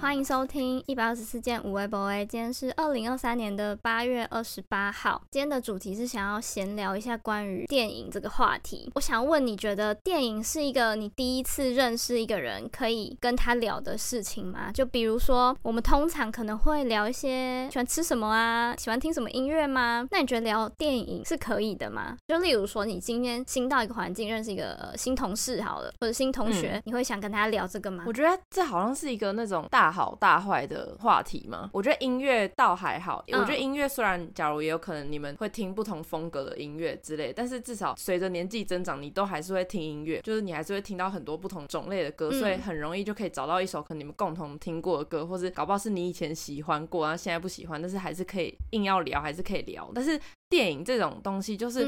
欢迎收听一百二十四件无微博 A。今天是二零二三年的八月二十八号。今天的主题是想要闲聊一下关于电影这个话题。我想问，你觉得电影是一个你第一次认识一个人可以跟他聊的事情吗？就比如说，我们通常可能会聊一些喜欢吃什么啊，喜欢听什么音乐吗？那你觉得聊电影是可以的吗？就例如说，你今天新到一个环境，认识一个新同事好了，或者新同学，嗯、你会想跟他聊这个吗？我觉得这好像是一个那种大。好大坏的话题吗？我觉得音乐倒还好。我觉得音乐虽然，假如也有可能你们会听不同风格的音乐之类，但是至少随着年纪增长，你都还是会听音乐，就是你还是会听到很多不同种类的歌，所以很容易就可以找到一首可能你们共同听过的歌，或是搞不好是你以前喜欢过，然后现在不喜欢，但是还是可以硬要聊，还是可以聊。但是电影这种东西，就是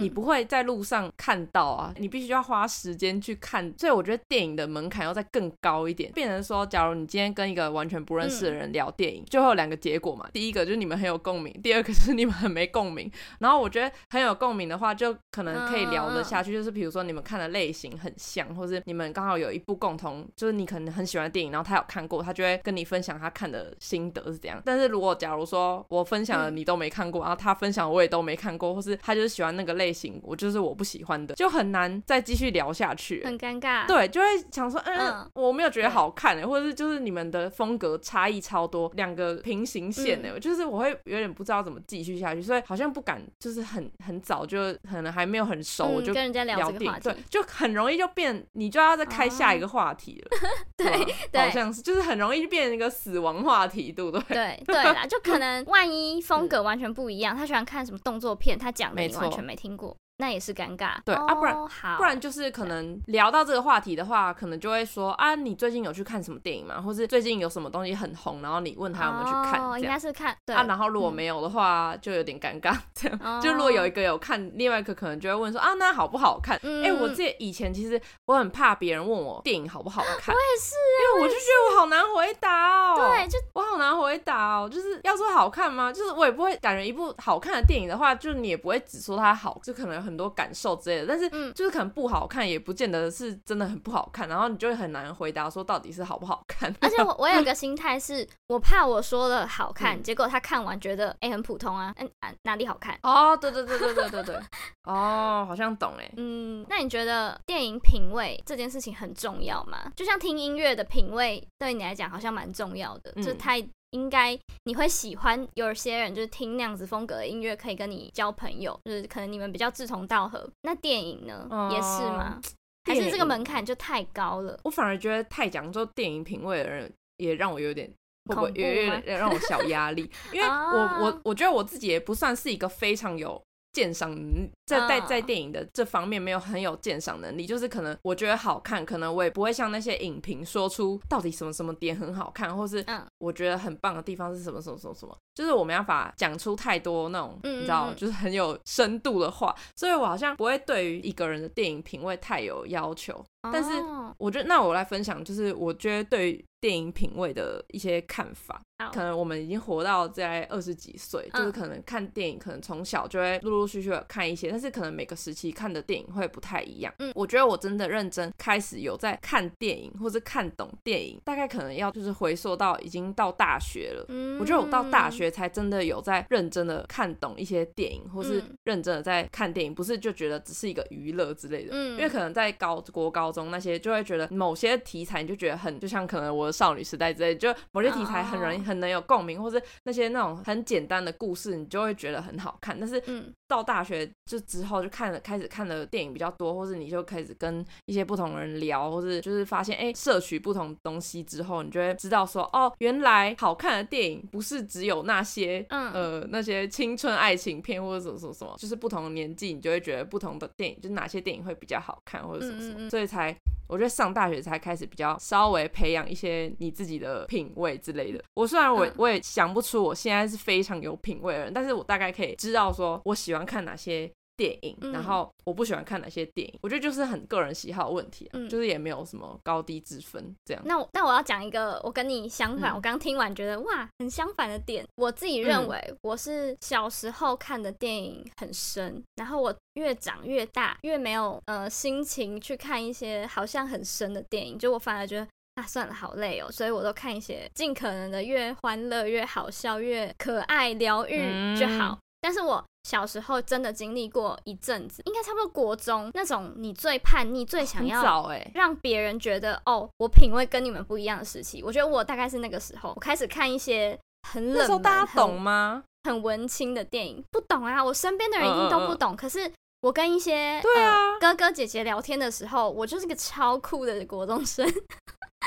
你不会在路上看到啊，你必须要花时间去看，所以我觉得电影的门槛要再更高一点，变成说，假如你今天跟一个完全不认识的人聊电影，就会有两个结果嘛。第一个就是你们很有共鸣，第二个是你们很没共鸣。然后我觉得很有共鸣的话，就可能可以聊得下去，就是比如说你们看的类型很像，或是你们刚好有一部共同，就是你可能很喜欢的电影，然后他有看过，他就会跟你分享他看的心得是怎样。但是如果假如说我分享了你都没看过，然后他分享我也都没看过，或是他就是喜欢那个类型，我就是我不喜欢的，就很难再继续聊下去，很尴尬。对，就会想说，嗯，嗯。我没有觉得好看，或者是就是你们的风格差异超多，两个平行线呢，就是我会有点不知道怎么继续下去，所以好像不敢，就是很很早就可能还没有很熟，我就跟人家聊这个话题，对，就很容易就变，你就要再开下一个话题了，对，好像是，就是很容易就变成一个死亡话题，对不对？对对啦，就可能万一风格完全不一样，他喜欢看什么动作片，他讲的你完全没听过。那也是尴尬，对、oh, 啊，不然不然就是可能聊到这个话题的话，可能就会说啊，你最近有去看什么电影吗？或是最近有什么东西很红，然后你问他有没有去看，oh, 应该是看对啊。然后如果没有的话，嗯、就有点尴尬。这样，oh. 就如果有一个有看，另外一个可能就会问说啊，那好不好看？哎、嗯欸，我这以前其实我很怕别人问我电影好不好看，我也是，因为我就觉得我好难回答哦。对，就我好难回答哦，就是要说好看吗？就是我也不会感觉一部好看的电影的话，就是你也不会只说它好，就可能有很多感受之类的。但是，就是可能不好看，也不见得是真的很不好看，然后你就会很难回答说到底是好不好看。而且我 我有个心态是，我怕我说了好看，结果他看完觉得哎很普通啊，嗯啊哪里好看？哦，对对对对对对对，哦，好像懂哎。嗯，那你觉得电影品味这件事情很重要吗？就像听音乐的品味对你来讲好像蛮重要的，就太。应该你会喜欢有些人就是听那样子风格的音乐，可以跟你交朋友，就是可能你们比较志同道合。那电影呢，呃、也是吗？还是这个门槛就太高了？我反而觉得太讲究电影品味的人，也让我有点会不会有点让我小压力，因为我我我觉得我自己也不算是一个非常有。鉴赏在在在电影的这方面没有很有鉴赏能力，就是可能我觉得好看，可能我也不会像那些影评说出到底什么什么点很好看，或是我觉得很棒的地方是什么什么什么什么，就是我没办法讲出太多那种你知道，就是很有深度的话，所以我好像不会对于一个人的电影品味太有要求。但是我觉得，那我来分享，就是我觉得对电影品味的一些看法。可能我们已经活到在二十几岁，就是可能看电影，可能从小就会陆陆续续的看一些，但是可能每个时期看的电影会不太一样。嗯，我觉得我真的认真开始有在看电影，或是看懂电影，大概可能要就是回溯到已经到大学了。嗯，我觉得我到大学才真的有在认真的看懂一些电影，或是认真的在看电影，不是就觉得只是一个娱乐之类的。嗯，因为可能在高国高中那些就会觉得某些题材你就觉得很，就像可能我的少女时代之类，就某些题材很容易很能有共鸣，或是那些那种很简单的故事，你就会觉得很好看。但是到大学就之后就看了，开始看的电影比较多，或是你就开始跟一些不同人聊，或是就是发现哎，摄取不同东西之后，你就会知道说哦，原来好看的电影不是只有那些呃那些青春爱情片或者什么什么什么，就是不同的年纪你就会觉得不同的电影，就是哪些电影会比较好看或者什么什么，所以才。我觉得上大学才开始比较稍微培养一些你自己的品味之类的。我虽然我我也想不出我现在是非常有品味的人，但是我大概可以知道说我喜欢看哪些电影，然后我不喜欢看哪些电影。我觉得就是很个人喜好问题啊，就是也没有什么高低之分这样。那我那我要讲一个我跟你相反，我刚听完觉得哇很相反的点。我自己认为我是小时候看的电影很深，然后我。越长越大，越没有呃心情去看一些好像很深的电影，就我反而觉得啊，算了，好累哦，所以我都看一些尽可能的越欢乐、越好笑、越可爱、疗愈就好。嗯、但是我小时候真的经历过一阵子，应该差不多国中那种，你最叛逆、最想要让别人觉得哦，我品味跟你们不一样的时期。我觉得我大概是那个时候，我开始看一些很冷门、那时候大家懂吗？很，很文青的电影，不懂啊，我身边的人一定都不懂。嗯嗯嗯，可是。我跟一些对啊、呃、哥哥姐姐聊天的时候，我就是个超酷的国中生。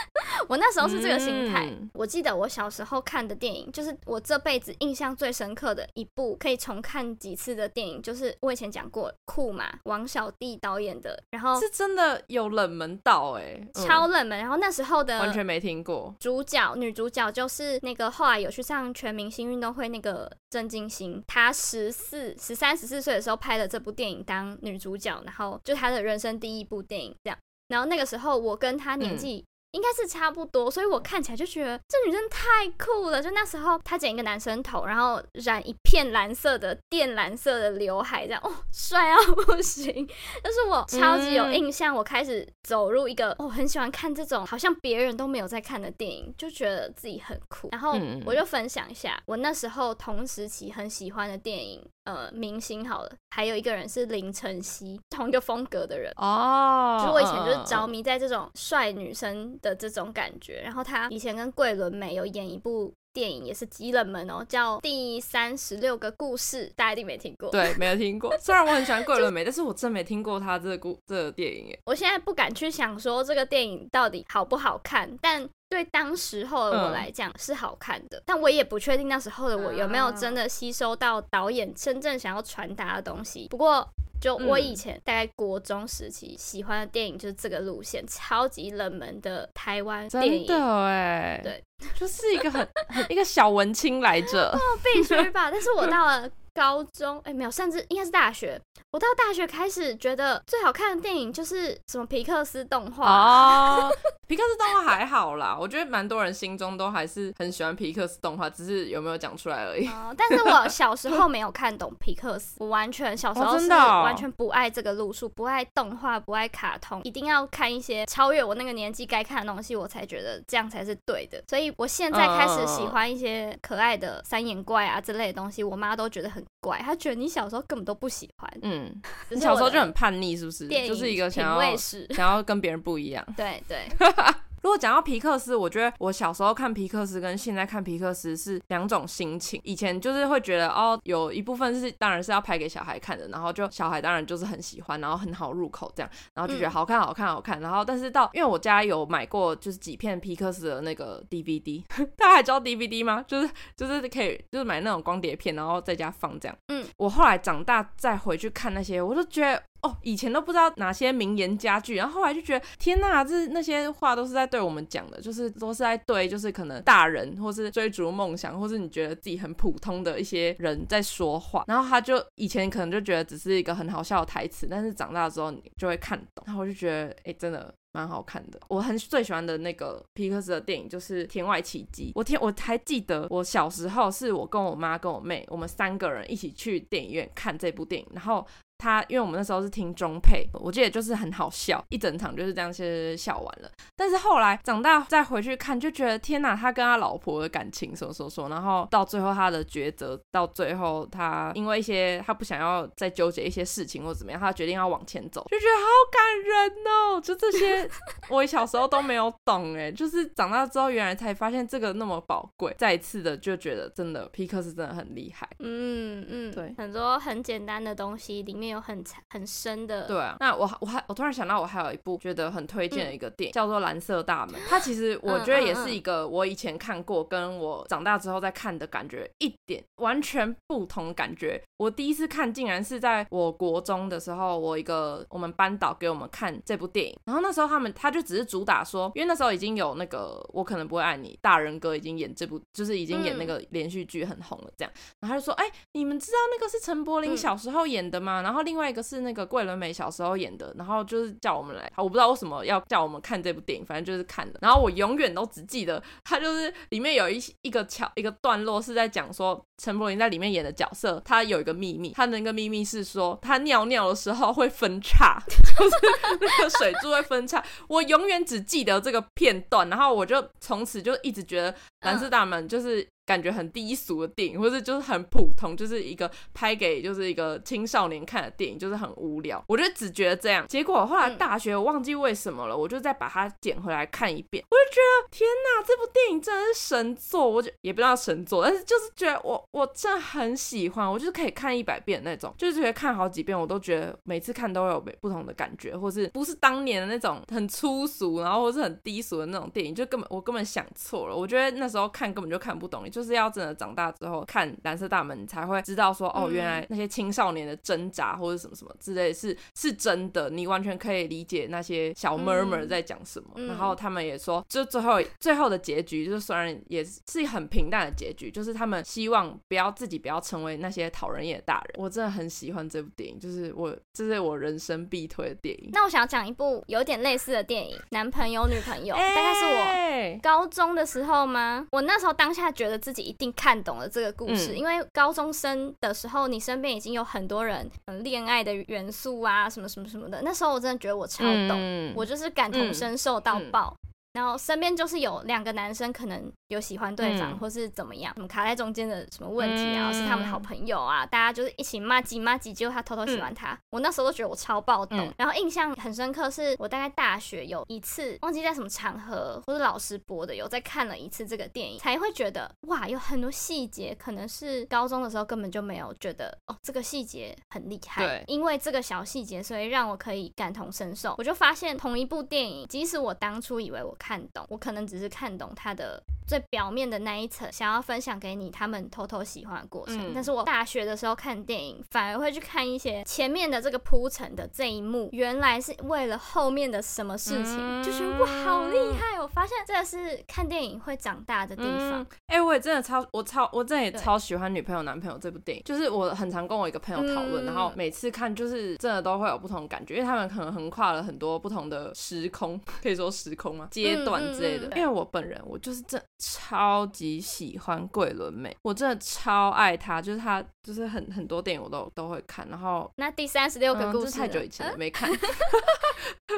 我那时候是这个心态。嗯、我记得我小时候看的电影，就是我这辈子印象最深刻的一部，可以重看几次的电影，就是我以前讲过酷嘛，王小弟导演的。然后是真的有冷门到哎、欸，超冷门。然后那时候的完全没听过。主角女主角就是那个后来有去上全明星运动会那个郑金星，她十四、十三、十四岁的时候拍的这部电影当女主角，然后就她的人生第一部电影这样。然后那个时候我跟她年纪、嗯。应该是差不多，所以我看起来就觉得这女生太酷了。就那时候，她剪一个男生头，然后染一片蓝色的靛蓝色的刘海，这样哦，帅到 不行。但是我超级有印象，我开始走入一个我、很喜欢看这种好像别人都没有在看的电影，就觉得自己很酷。然后我就分享一下我那时候同时期很喜欢的电影。呃，明星好了，还有一个人是林晨曦，同一个风格的人哦。Oh, 就我以前就是着迷在这种帅女生的这种感觉。然后他以前跟桂纶镁有演一部电影，也是极冷门哦，叫《第三十六个故事》，大家一定没听过。对，没有听过。虽然我很喜欢桂纶镁，但是我真没听过他这个故这个电影。我现在不敢去想说这个电影到底好不好看，但。对当时候的我来讲是好看的，嗯、但我也不确定那时候的我有没有真的吸收到导演真正想要传达的东西。不过，就我以前大概国中时期喜欢的电影就是这个路线，超级冷门的台湾电影。真的哎，对，就是一个很很一个小文青来着，哦，必须吧。但是我到了。高中哎，没有，甚至应该是大学。我到大学开始觉得最好看的电影就是什么皮克斯动画哦，皮克斯动画还好啦，我觉得蛮多人心中都还是很喜欢皮克斯动画，只是有没有讲出来而已。哦，但是我 小时候没有看懂皮克斯，我完全小时候是完全不爱这个路数，不爱动画，不爱卡通，一定要看一些超越我那个年纪该看的东西，我才觉得这样才是对的。所以我现在开始喜欢一些可爱的三眼怪啊之类的东西，我妈都觉得很。怪，她觉得你小时候根本都不喜欢，嗯，你小时候就很叛逆，是不是？就是一个想要想要跟别人不一样，对 对。如果讲到皮克斯，我觉得我小时候看皮克斯跟现在看皮克斯是两种心情。以前就是会觉得哦，有一部分是当然是要拍给小孩看的，然后就小孩当然就是很喜欢，然后很好入口这样，然后就觉得好看好看好看。然后但是到因为我家有买过就是几片皮克斯的那个 DVD，大家还知道 DVD 吗？就是就是可以就是买那种光碟片，然后在家放这样。嗯，我后来长大再回去看那些，我就觉得。哦，以前都不知道哪些名言佳句，然后后来就觉得天呐，这那些话都是在对我们讲的，就是都是在对，就是可能大人或是追逐梦想，或是你觉得自己很普通的一些人在说话。然后他就以前可能就觉得只是一个很好笑的台词，但是长大之后你就会看懂。然后我就觉得，哎，真的蛮好看的。我很最喜欢的那个皮克斯的电影就是《天外奇迹》。我天，我还记得我小时候是我跟我妈跟我妹，我们三个人一起去电影院看这部电影，然后。他因为我们那时候是听中配，我记得就是很好笑，一整场就是这样子笑完了。但是后来长大再回去看，就觉得天哪，他跟他老婆的感情什么什么什么，然后到最后他的抉择，到最后他因为一些他不想要再纠结一些事情或怎么样，他决定要往前走，就觉得好感人哦。就这些 我小时候都没有懂哎，就是长大之后原来才发现这个那么宝贵。再一次的就觉得真的皮克斯真的很厉害。嗯嗯，对，很多很简单的东西里面。有很很深的，对啊。那我我还我突然想到，我还有一部觉得很推荐的一个电影，嗯、叫做《蓝色大门》。它其实我觉得也是一个我以前看过，跟我长大之后再看的感觉一点完全不同感觉。我第一次看竟然是在我国中的时候，我一个我们班导给我们看这部电影，然后那时候他们他就只是主打说，因为那时候已经有那个我可能不会爱你，大人哥已经演这部，就是已经演那个连续剧很红了这样，然后他就说，哎、欸，你们知道那个是陈柏霖小时候演的吗？然后后另外一个是那个桂纶镁小时候演的，然后就是叫我们来，我不知道为什么要叫我们看这部电影，反正就是看的。然后我永远都只记得他就是里面有一一个桥一个段落是在讲说陈柏霖在里面演的角色，他有一个秘密，他那个秘密是说他尿尿的时候会分叉，就是那个水柱会分叉。我永远只记得这个片段，然后我就从此就一直觉得蓝色大门就是。感觉很低俗的电影，或者就是很普通，就是一个拍给就是一个青少年看的电影，就是很无聊。我就只觉得这样。结果后来大学我忘记为什么了，我就再把它捡回来看一遍，我就觉得天哪，这部电影真的是神作。我就也不知道神作，但是就是觉得我我真的很喜欢，我就是可以看一百遍那种，就是觉得看好几遍我都觉得每次看都会有不同的感觉，或是不是当年的那种很粗俗，然后或是很低俗的那种电影，就根本我根本想错了。我觉得那时候看根本就看不懂，就是要真的长大之后看蓝色大门，你才会知道说哦，原来那些青少年的挣扎或者什么什么之类是是真的，你完全可以理解那些小 murmur 在讲什么。嗯、然后他们也说，就最后最后的结局，就是虽然也是很平淡的结局，就是他们希望不要自己不要成为那些讨人厌的大人。我真的很喜欢这部电影，就是我这是我人生必推的电影。那我想讲一部有点类似的电影，《男朋友女朋友》，欸、大概是我高中的时候吗？我那时候当下觉得自己一定。看懂了这个故事，嗯、因为高中生的时候，你身边已经有很多人，嗯，恋爱的元素啊，什么什么什么的。那时候我真的觉得我超懂，嗯、我就是感同身受到爆。然后身边就是有两个男生，可能有喜欢对方，嗯、或是怎么样，什么卡在中间的什么问题啊，嗯、是他们的好朋友啊，大家就是一起骂几骂几，结果他偷偷喜欢他。嗯、我那时候都觉得我超暴动，嗯、然后印象很深刻，是我大概大学有一次忘记在什么场合或者老师播的，有再看了一次这个电影，才会觉得哇，有很多细节可能是高中的时候根本就没有觉得哦，这个细节很厉害。对，因为这个小细节，所以让我可以感同身受。我就发现同一部电影，即使我当初以为我看懂，我可能只是看懂他的最表面的那一层，想要分享给你他们偷偷喜欢的过程。嗯、但是我大学的时候看电影，反而会去看一些前面的这个铺陈的这一幕，原来是为了后面的什么事情，嗯、就觉得哇，好厉害！我发现这是看电影会长大的地方。哎、嗯欸，我也真的超，我超，我真的也超喜欢《女朋友男朋友》这部电影。就是我很常跟我一个朋友讨论，嗯、然后每次看就是真的都会有不同感觉，因为他们可能横跨了很多不同的时空，可以说时空吗？阶段之类的。嗯嗯嗯因为我本人，我就是真超级喜欢桂纶镁，我真的超爱她，就是她，就是很很多电影我都都会看。然后那第三十六个故事、嗯、太久以前了，没看。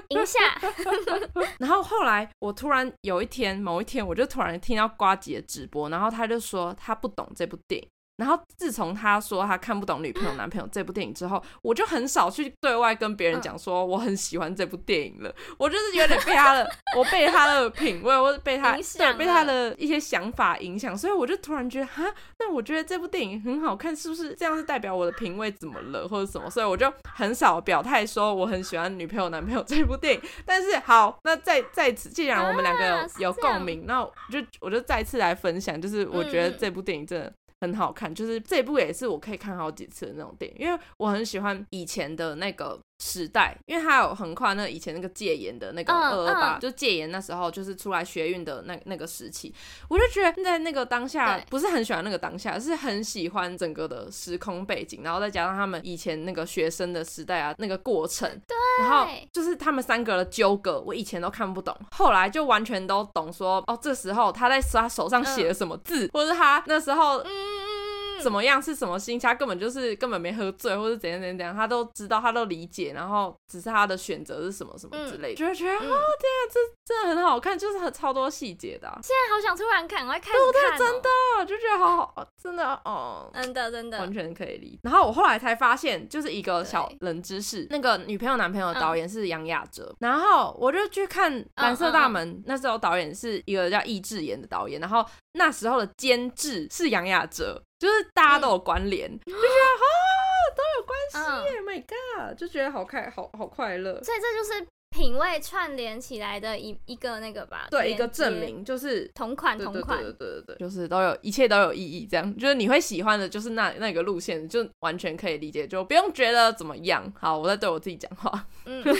赢下。然后后来我突然有一天，某一天，我就突然听到瓜姐的直播，然后他就说他不懂这部电影。然后自从他说他看不懂女朋友男朋友这部电影之后，我就很少去对外跟别人讲说我很喜欢这部电影了。我就是有点被他的，我被他的品味，或者被他对被他的一些想法影响，所以我就突然觉得哈，那我觉得这部电影很好看，是不是这样是代表我的品味怎么了，或者什么？所以我就很少表态说我很喜欢女朋友男朋友这部电影。但是好，那在在此，既然我们两个有、啊、有共鸣，那我就我就再次来分享，就是我觉得这部电影真的。很好看，就是这部也是我可以看好几次的那种电影，因为我很喜欢以前的那个时代，因为他有横跨那以前那个戒严的那个二二八，就戒严那时候就是出来学运的那那个时期，我就觉得在那个当下不是很喜欢那个当下，是很喜欢整个的时空背景，然后再加上他们以前那个学生的时代啊那个过程，对，然后就是他们三个的纠葛，我以前都看不懂，后来就完全都懂说，说哦这时候他在他手上写了什么字，或者他那时候嗯。怎么样是什么心情？他根本就是根本没喝醉，或者怎样怎样怎样，他都知道，他都理解，然后只是他的选择是什么什么之类的，就会、嗯、觉得哦，天啊，这真的很好看，就是很超多细节的、啊。现在好想突然看，我要开始看、喔，对，真的就觉得好好，真的哦，真的真的完全可以理解。然后我后来才发现，就是一个小冷知识，那个女朋友男朋友的导演是杨雅哲，嗯、然后我就去看《蓝色大门》，嗯嗯、那时候导演是一个叫易智言的导演，然后那时候的监制是杨雅喆。就是大家都有关联，嗯、就觉得啊都有关系耶、嗯、，My God，就觉得好快，好好快乐。所以这就是品味串联起来的一一个那个吧，对，一个证明，就是同款同款，对对对对，就是都有一切都有意义，这样就是你会喜欢的，就是那那个路线，就完全可以理解，就不用觉得怎么样。好，我在对我自己讲话，嗯，对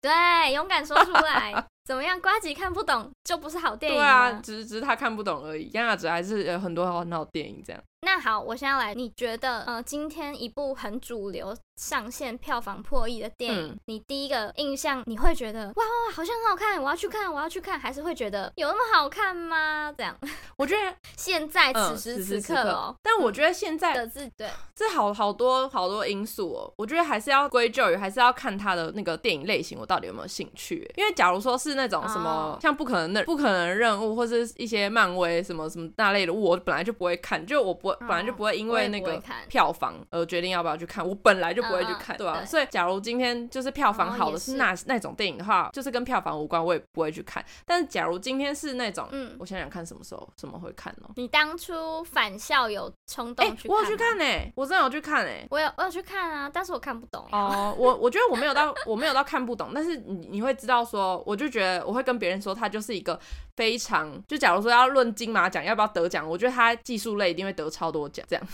对，勇敢说出来。怎么样？瓜吉看不懂就不是好电影？对啊，只是只是他看不懂而已。杨亚子还是有很多很好电影这样。那好，我现在来，你觉得呃，今天一部很主流上线票房破亿的电影，嗯、你第一个印象你会觉得哇哇好像很好看，我要去看，我要去看，还是会觉得有那么好看吗？这样？我觉得 现在此时此刻哦，嗯、但我觉得现在的字对，这好好多好多因素哦。我觉得还是要归咎于，还是要看他的那个电影类型，我到底有没有兴趣？因为假如说是那种什么。哦像不可能的不可能任务，或是一些漫威什么什么那类的，我本来就不会看，就我不本来就不会因为那个票房而决定要不要去看，我本来就不会去看，对吧？所以假如今天就是票房好的是那那种电影的话，就是跟票房无关，我也不会去看。但是假如今天是那种，嗯，我想想看什么时候什么会看哦？你当初返校有冲动去看？我有去看呢，我真的有去看呢，我有我有去看啊，但是我看不懂哦。我我觉得我没有到我没有到看不懂，但是你你会知道说，我就觉得我会跟别人说。他就是一个非常，就假如说要论金马奖要不要得奖，我觉得他技术类一定会得超多奖，这样，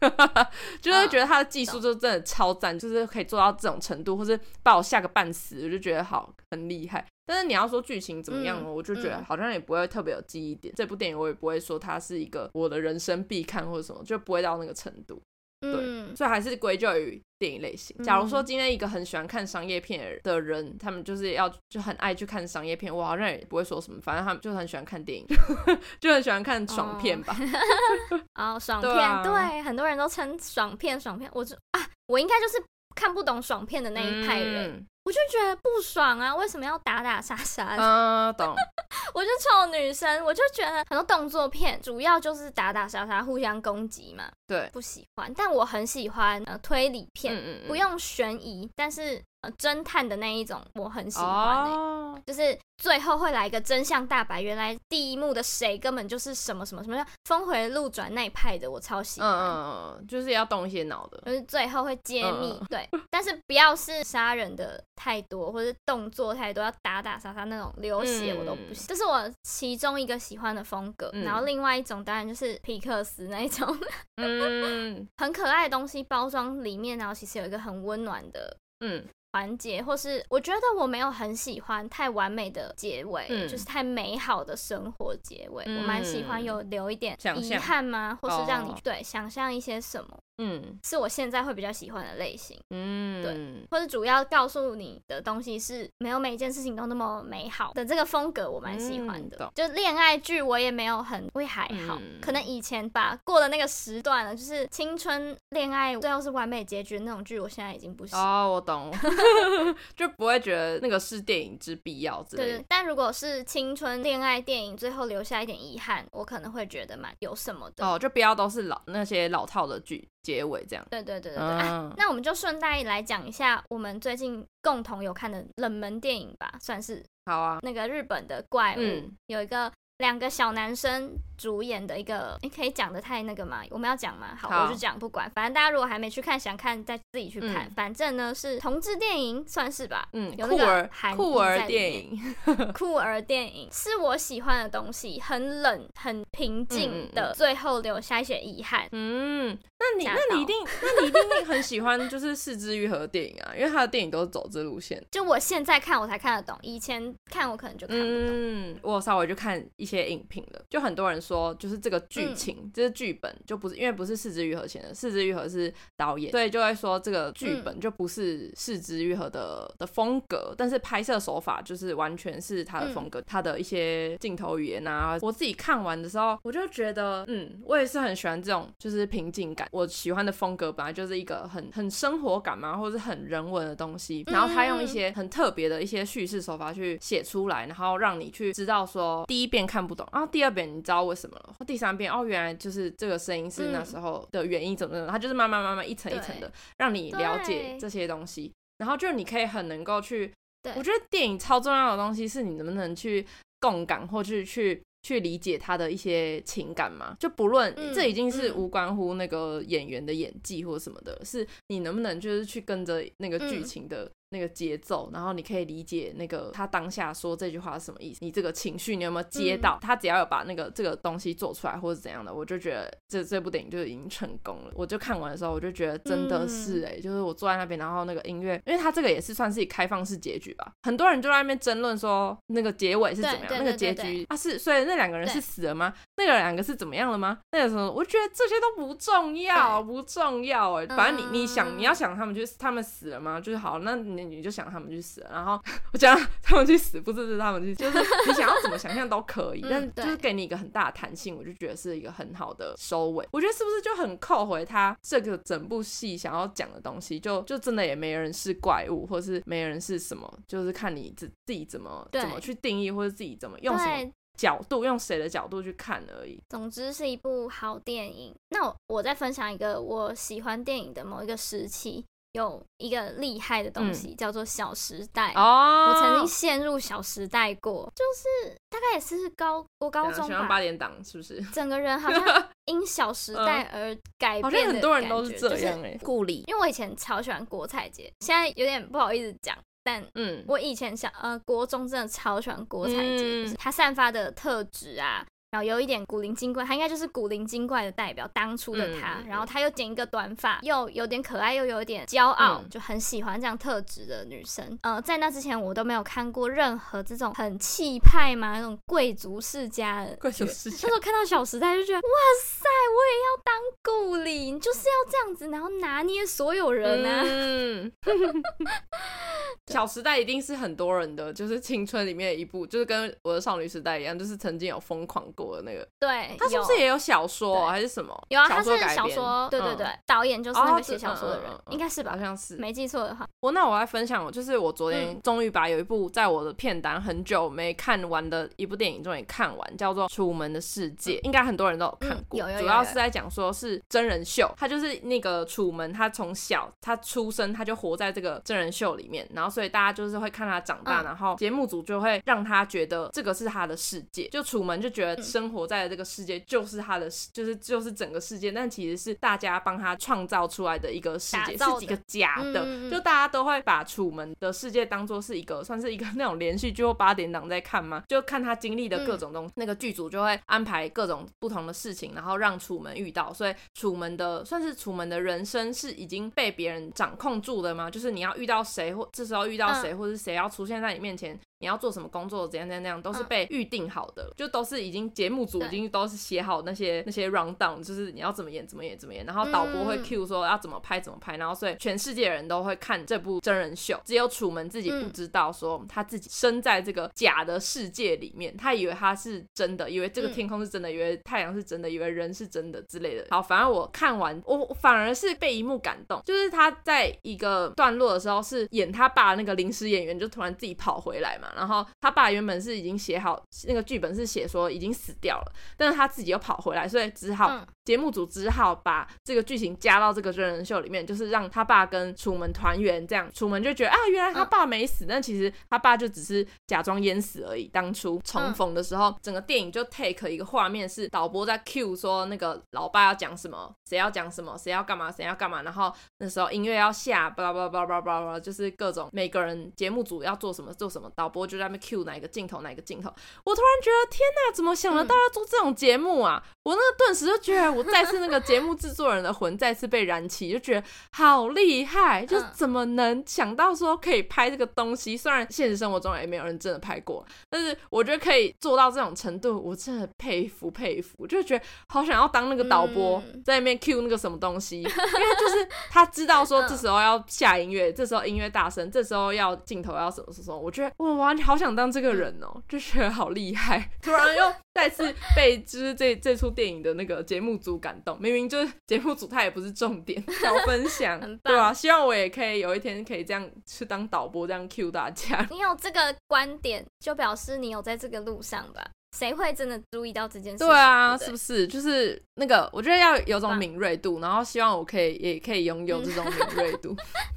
就会觉得他的技术就真的超赞，就是可以做到这种程度，或是把我吓个半死，我就觉得好很厉害。但是你要说剧情怎么样，我就觉得好像也不会特别有记忆点。这部电影我也不会说它是一个我的人生必看或者什么，就不会到那个程度。对，嗯、所以还是归咎于电影类型。假如说今天一个很喜欢看商业片的人，嗯、他们就是要就很爱去看商业片，我好像也不会说什么，反正他们就很喜欢看电影，就很喜欢看爽片吧。哦，爽 片，对，很多人都称爽片，爽片，我就啊，我应该就是看不懂爽片的那一派人。嗯我就觉得不爽啊！为什么要打打杀杀？嗯，懂。我就臭女生，我就觉得很多动作片主要就是打打杀杀、互相攻击嘛。对，不喜欢。但我很喜欢呃推理片，嗯嗯嗯，不用悬疑，但是。侦探的那一种我很喜欢、欸，oh. 就是最后会来一个真相大白，原来第一幕的谁根本就是什么什么什么峰回路转那一派的，我超喜欢。嗯嗯，就是要动一些脑的，就是最后会揭秘，嗯、对。但是不要是杀人的太多，或者动作太多，要打打杀杀那种流血我都不行。嗯、这是我其中一个喜欢的风格。嗯、然后另外一种当然就是皮克斯那一种，嗯，很可爱的东西包装里面，然后其实有一个很温暖的，嗯。环节，或是我觉得我没有很喜欢太完美的结尾，嗯、就是太美好的生活结尾。嗯、我蛮喜欢有留一点遗憾吗？或是让你、哦、对想象一些什么。嗯，是我现在会比较喜欢的类型。嗯，对，或者主要告诉你的东西是没有每一件事情都那么美好的这个风格，我蛮喜欢的。嗯、就恋爱剧，我也没有很会还好，嗯、可能以前吧过了那个时段了，就是青春恋爱最后是完美结局那种剧，我现在已经不喜欢。哦，我懂，就不会觉得那个是电影之必要之类的。对，但如果是青春恋爱电影，最后留下一点遗憾，我可能会觉得蛮有什么的。哦，就不要都是老那些老套的剧。结尾这样，对对对对对，那我们就顺带来讲一下我们最近共同有看的冷门电影吧，算是好啊。那个日本的怪物、嗯、有一个。两个小男生主演的一个，你可以讲的太那个吗？我们要讲吗？好，好我就讲，不管，反正大家如果还没去看，想看再自己去看。嗯、反正呢是同志电影，算是吧。嗯，有那个韩酷儿电影，酷儿电影是我喜欢的东西，很冷，很平静的，嗯、最后留下一些遗憾。嗯，那你那你一定 那你一定很喜欢就是是枝裕和电影啊，因为他的电影都是走这路线。就我现在看我才看得懂，以前看我可能就看不懂。嗯，我稍微就看。一些影评了，就很多人说，就是这个剧情，嗯、就是剧本就不是，因为不是四肢愈合写的，四肢愈合是导演，所以就会说这个剧本就不是四肢愈合的的风格，但是拍摄手法就是完全是他的风格，嗯、他的一些镜头语言啊，我自己看完的时候，我就觉得，嗯，我也是很喜欢这种就是平静感，我喜欢的风格本来就是一个很很生活感嘛，或者是很人文的东西，然后他用一些很特别的一些叙事手法去写出来，然后让你去知道说第一遍。看不懂，然后第二遍你知道为什么了，第三遍哦，原来就是这个声音是那时候的原因，怎么怎么，它就是慢慢慢慢一层一层的让你了解这些东西，然后就你可以很能够去，我觉得电影超重要的东西是你能不能去共感或去去去理解他的一些情感嘛，就不论这已经是无关乎那个演员的演技或什么的，是你能不能就是去跟着那个剧情的。那个节奏，然后你可以理解那个他当下说这句话是什么意思，你这个情绪你有没有接到？嗯、他只要有把那个这个东西做出来或者怎样的，我就觉得这这部电影就已经成功了。我就看完的时候，我就觉得真的是哎、欸，嗯、就是我坐在那边，然后那个音乐，因为他这个也是算是以开放式结局吧，很多人就在那边争论说那个结尾是怎么样，那个结局啊是，所以那两个人是死了吗？那个两个是怎么样了吗？那个时候我觉得这些都不重要，不重要哎、欸，反正你你想你要想他们就是他们死了吗？就是好，那你你就想他们去死了，然后 我讲他们去死，不是是他们去，就是你想要怎么想象都可以，嗯、但就是给你一个很大的弹性，我就觉得是一个很好的收尾。我觉得是不是就很扣回他这个整部戏想要讲的东西？就就真的也没人是怪物，或是没人是什么，就是看你自自己怎么怎么去定义，或者自己怎么用什么角度，用谁的角度去看而已。总之是一部好电影。那我我再分享一个我喜欢电影的某一个时期。有一个厉害的东西、嗯、叫做《小时代》哦，我曾经陷入《小时代》过，就是大概也是高我高中吧，八点档是不是？整个人好像因《小时代 》而改变、嗯，好像很多人都是这样哎。顾里，因为我以前超喜欢郭采洁，现在有点不好意思讲，但嗯，我以前小呃国中真的超喜欢郭采洁，嗯、就是她散发的特质啊。然后有一点古灵精怪，他应该就是古灵精怪的代表，当初的他。嗯、然后他又剪一个短发，又有点可爱，又有点骄傲，嗯、就很喜欢这样特质的女生。呃，在那之前我都没有看过任何这种很气派嘛，那种贵族世家的。贵族世家。那时候看到《小时代》就觉得，哇塞，我也要当顾里，你就是要这样子，然后拿捏所有人啊。嗯 小时代一定是很多人的，就是青春里面的一部，就是跟我的少女时代一样，就是曾经有疯狂过的那个。对，他是不是也有小说还是什么？有啊，他是小说，对对对，导演就是那个写小说的人，应该是吧？好像是，没记错的话。我那我来分享，就是我昨天终于把有一部在我的片单很久没看完的一部电影终于看完，叫做《楚门的世界》，应该很多人都有看过。有有有。主要是在讲说是真人秀，他就是那个楚门，他从小他出生他就活在这个真人秀里面，然后。所以大家就是会看他长大，嗯、然后节目组就会让他觉得这个是他的世界。就楚门就觉得生活在这个世界就是他的，就是就是整个世界，但其实是大家帮他创造出来的一个世界，是几个假的。嗯、就大家都会把楚门的世界当做是一个，算是一个那种连续剧或八点档在看嘛，就看他经历的各种东西。嗯、那个剧组就会安排各种不同的事情，然后让楚门遇到。所以楚门的算是楚门的人生是已经被别人掌控住的吗？就是你要遇到谁或这时候。遇到谁，或者谁要出现在你面前，你要做什么工作，怎样怎样怎样，都是被预定好的，就都是已经节目组已经都是写好那些那些 rundown，就是你要怎么演怎么演怎么演，然后导播会 cue 说要怎么拍怎么拍，然后所以全世界人都会看这部真人秀，只有楚门自己不知道说他自己身在这个假的世界里面，他以为他是真的，以为这个天空是真的，以为太阳是真的，以为人是真的之类的。好，反而我看完，我反而是被一幕感动，就是他在一个段落的时候是演他爸。那个临时演员就突然自己跑回来嘛，然后他爸原本是已经写好那个剧本，是写说已经死掉了，但是他自己又跑回来，所以只好节目组只好把这个剧情加到这个真人秀里面，就是让他爸跟楚门团圆，这样楚门就觉得啊，原来他爸没死，但其实他爸就只是假装淹死而已。当初重逢的时候，整个电影就 take 一个画面是导播在 cue 说那个老爸要讲什么，谁要讲什么，谁要干嘛，谁要干嘛，然后那时候音乐要下，巴拉巴拉巴拉巴拉，就是各种每个人节目组要做什么做什么，导播就在那边 cue 哪一个镜头哪一个镜头。我突然觉得天哪，怎么想得到要做这种节目啊？我那个顿时就觉得我再次那个节目制作人的魂再次被燃起，就觉得好厉害，就怎么能想到说可以拍这个东西？虽然现实生活中也没有人真的拍过，但是我觉得可以做到这种程度，我真的佩服佩服。就觉得好想要当那个导播，在那边 cue 那个什么东西，因为就是他知道说 这时候要下音乐，这时候音乐大声，这时候要。镜头要什么什么，我觉得哇哇，你好想当这个人哦，就觉得好厉害。突然又再次被就是这这出电影的那个节目组感动，明明就是节目组，他也不是重点，小分享，对啊，希望我也可以有一天可以这样去当导播，这样 cue 大家。你有这个观点，就表示你有在这个路上吧？谁会真的注意到这件事？对啊，对对是不是？就是那个，我觉得要有种敏锐度，然后希望我可以也可以拥有这种敏锐度。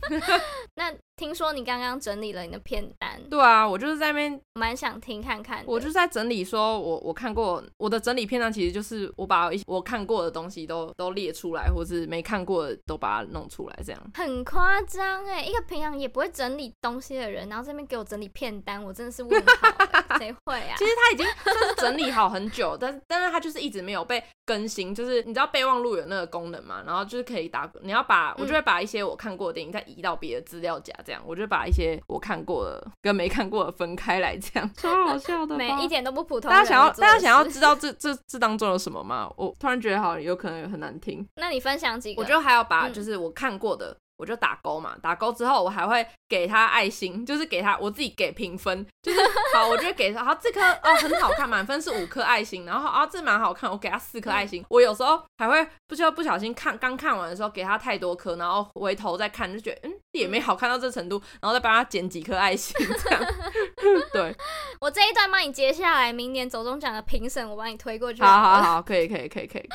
那听说你刚刚整理了你的片单，对啊，我就是在那边蛮想听看看。我就是在整理，说我我看过我的整理片段，其实就是我把一些我看过的东西都都列出来，或是没看过的都把它弄出来，这样。很夸张哎，一个平常也不会整理东西的人，然后这边给我整理片单，我真的是问号，谁会啊？其实他已经就是整理好很久，但是但是他就是一直没有被更新，就是你知道备忘录有那个功能嘛，然后就是可以打，你要把我就会把一些我看过的电影再移到别的资料夹，这样我就把一些我看过的跟没看过的分开来，这样 超好笑的，没一点都不普通。大家想要大家想要知道这这这当中有什么吗？我突然觉得好像有可能很难听。那你分享几个？我就还要把就是我看过的。嗯我就打勾嘛，打勾之后我还会给他爱心，就是给他我自己给评分，就是好，我就给他，好，这颗哦很好看，满分是五颗爱心，然后啊这蛮好看，我给他四颗爱心。我有时候还会不需要不小心看刚看完的时候给他太多颗，然后回头再看就觉得嗯也没好看到这程度，然后再帮他减几颗爱心这样。对，我这一段帮你接下来，明年走中奖的评审我帮你推过去。好好好，可以可以可以可以。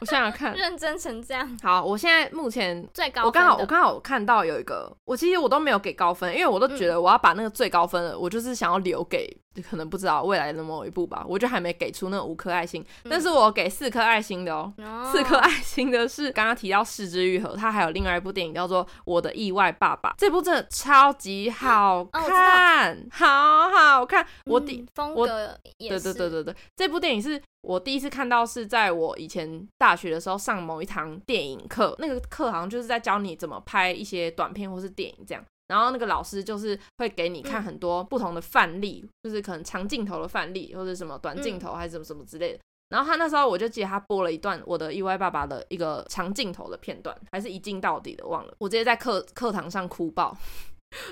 我想想看，认真成这样。好，我现在目前最高，我刚好我刚好看到有一个，我其实我都没有给高分，因为我都觉得我要把那个最高分的，我就是想要留给可能不知道未来的某一部吧，我就还没给出那五颗爱心，但是我给四颗爱心的哦，四颗爱心的是刚刚提到四之愈合》，它还有另外一部电影叫做《我的意外爸爸》，这部真的超级好看，好好看，我第风格也是，对对对对对，这部电影是。我第一次看到是在我以前大学的时候上某一堂电影课，那个课好像就是在教你怎么拍一些短片或是电影这样。然后那个老师就是会给你看很多不同的范例，嗯、就是可能长镜头的范例或者什么短镜头还是什么什么之类的。然后他那时候我就记得他播了一段我的意外爸爸的一个长镜头的片段，还是一镜到底的忘了。我直接在课课堂上哭爆。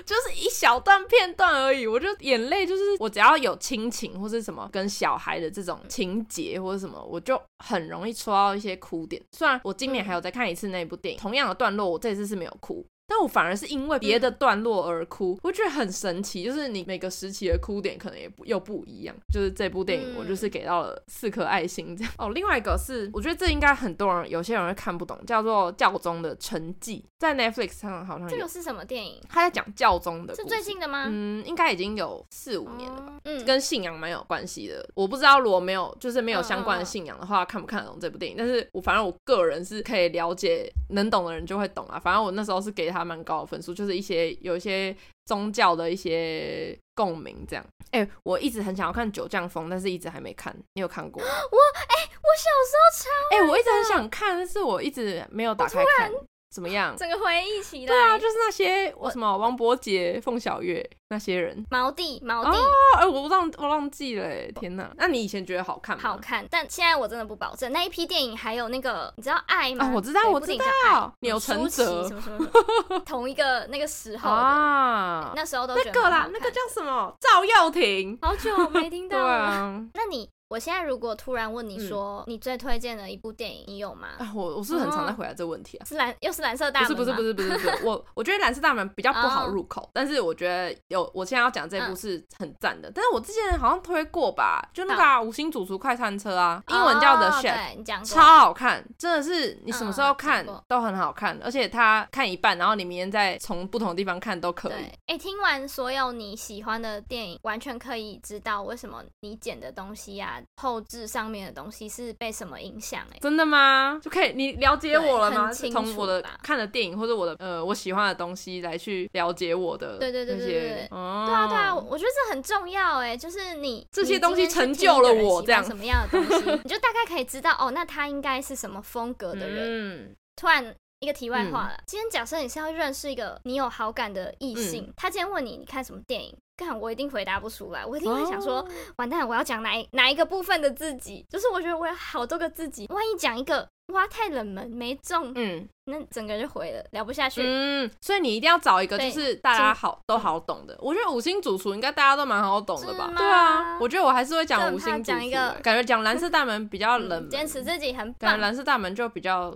就是一小段片段而已，我就眼泪就是我只要有亲情或是什么跟小孩的这种情节或者什么，我就很容易戳到一些哭点。虽然我今年还有再看一次那部电影，同样的段落，我这次是没有哭。但我反而是因为别的段落而哭，我觉得很神奇。就是你每个时期的哭点可能也不又不一样。就是这部电影，我就是给到了四颗爱心这样。哦，另外一个是，我觉得这应该很多人有些人会看不懂，叫做《教宗的沉寂》，在 Netflix 上好像。这个是什么电影？他在讲教宗的。是最近的吗？嗯，应该已经有四五年了吧。嗯，跟信仰蛮有关系的。我不知道如果没有就是没有相关的信仰的话，看不看得懂这部电影？但是我反正我个人是可以了解，能懂的人就会懂啊。反正我那时候是给他蛮高的分数。就是一些有一些宗教的一些共鸣，这样。哎、欸，我一直很想要看《九降风》，但是一直还没看。你有看过？我哎、欸，我小时候超。哎、欸，我一直很想看，但是我一直没有打开看。怎么样？整个回忆起来。对啊，就是那些我什么王伯杰、凤小岳那些人。毛弟，毛弟。哦，哎，我忘我忘记了，天哪！那你以前觉得好看吗？好看，但现在我真的不保证。那一批电影还有那个，你知道爱吗？我知道，我知道。钮承泽什么什么，同一个那个时候啊，那时候都那个啦，那个叫什么？赵又廷。好久没听 到啊，那你。我现在如果突然问你说，你最推荐的一部电影，你有吗？啊，我我是很常在回答这个问题啊。是蓝，又是蓝色大门？不是不是不是不是不是，我我觉得蓝色大门比较不好入口，但是我觉得有，我现在要讲这部是很赞的。但是我之前好像推过吧，就那个五星主厨快餐车啊，英文叫 The Chef，超好看，真的是你什么时候看都很好看，而且它看一半，然后你明天再从不同的地方看都可以。哎，听完所有你喜欢的电影，完全可以知道为什么你剪的东西呀。后置上面的东西是被什么影响？哎，真的吗？就可以你了解我了吗？从我的看的电影或者我的呃我喜欢的东西来去了解我的对对对对对，哦、对啊对啊，我觉得这很重要哎，就是你这些东西成就了我这样什么样的东西，你就大概可以知道哦，那他应该是什么风格的人。嗯，突然一个题外话了，嗯、今天假设你是要认识一个你有好感的异性，嗯、他今天问你你看什么电影？干，我一定回答不出来，我一定会想说，哦、完蛋，我要讲哪一哪一个部分的自己？就是我觉得我有好多个自己，万一讲一个。哇，太冷门，没中，嗯，那整个就毁了，聊不下去。嗯，所以你一定要找一个就是大家好都好懂的。我觉得五星主厨应该大家都蛮好懂的吧？对啊，我觉得我还是会讲五星主厨。感觉讲蓝色大门比较 冷门，坚持自己很棒。感觉蓝色大门就比较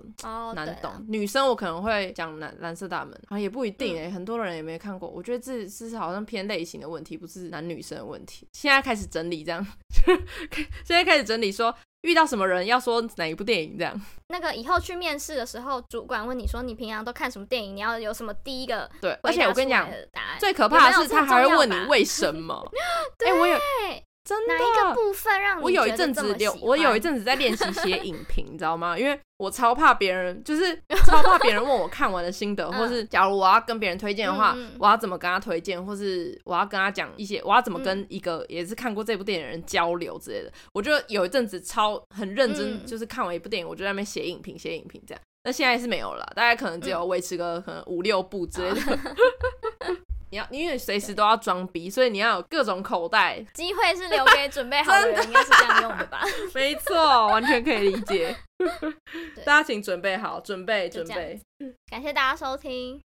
难懂。女生我可能会讲蓝蓝色大门，啊，也不一定诶，很多人也没看过。我觉得这是好像偏类型的问题，不是男女生的问题。现在开始整理这样，现在开始整理说。遇到什么人要说哪一部电影这样。那个以后去面试的时候，主管问你说你平常都看什么电影，你要有什么第一个对，而且我跟你讲，最可怕的是他还会问你为什么。对，我有。真的？哪一个部分让你我有一阵子有，我有一阵子在练习写 影评，你知道吗？因为我超怕别人，就是超怕别人问我看完的心得，或是假如我要跟别人推荐的话，嗯、我要怎么跟他推荐，或是我要跟他讲一些，我要怎么跟一个也是看过这部电影的人交流之类的。我就有一阵子超很认真，就是看完一部电影，我就在那边写影评，写影评这样。那现在是没有了，大概可能只有维持个可能五六部之类的。嗯你要，因为随时都要装逼，所以你要有各种口袋。机会是留给准备好的人，的应该是这样用的吧？没错，完全可以理解。大家请准备好，准备准备。感谢大家收听。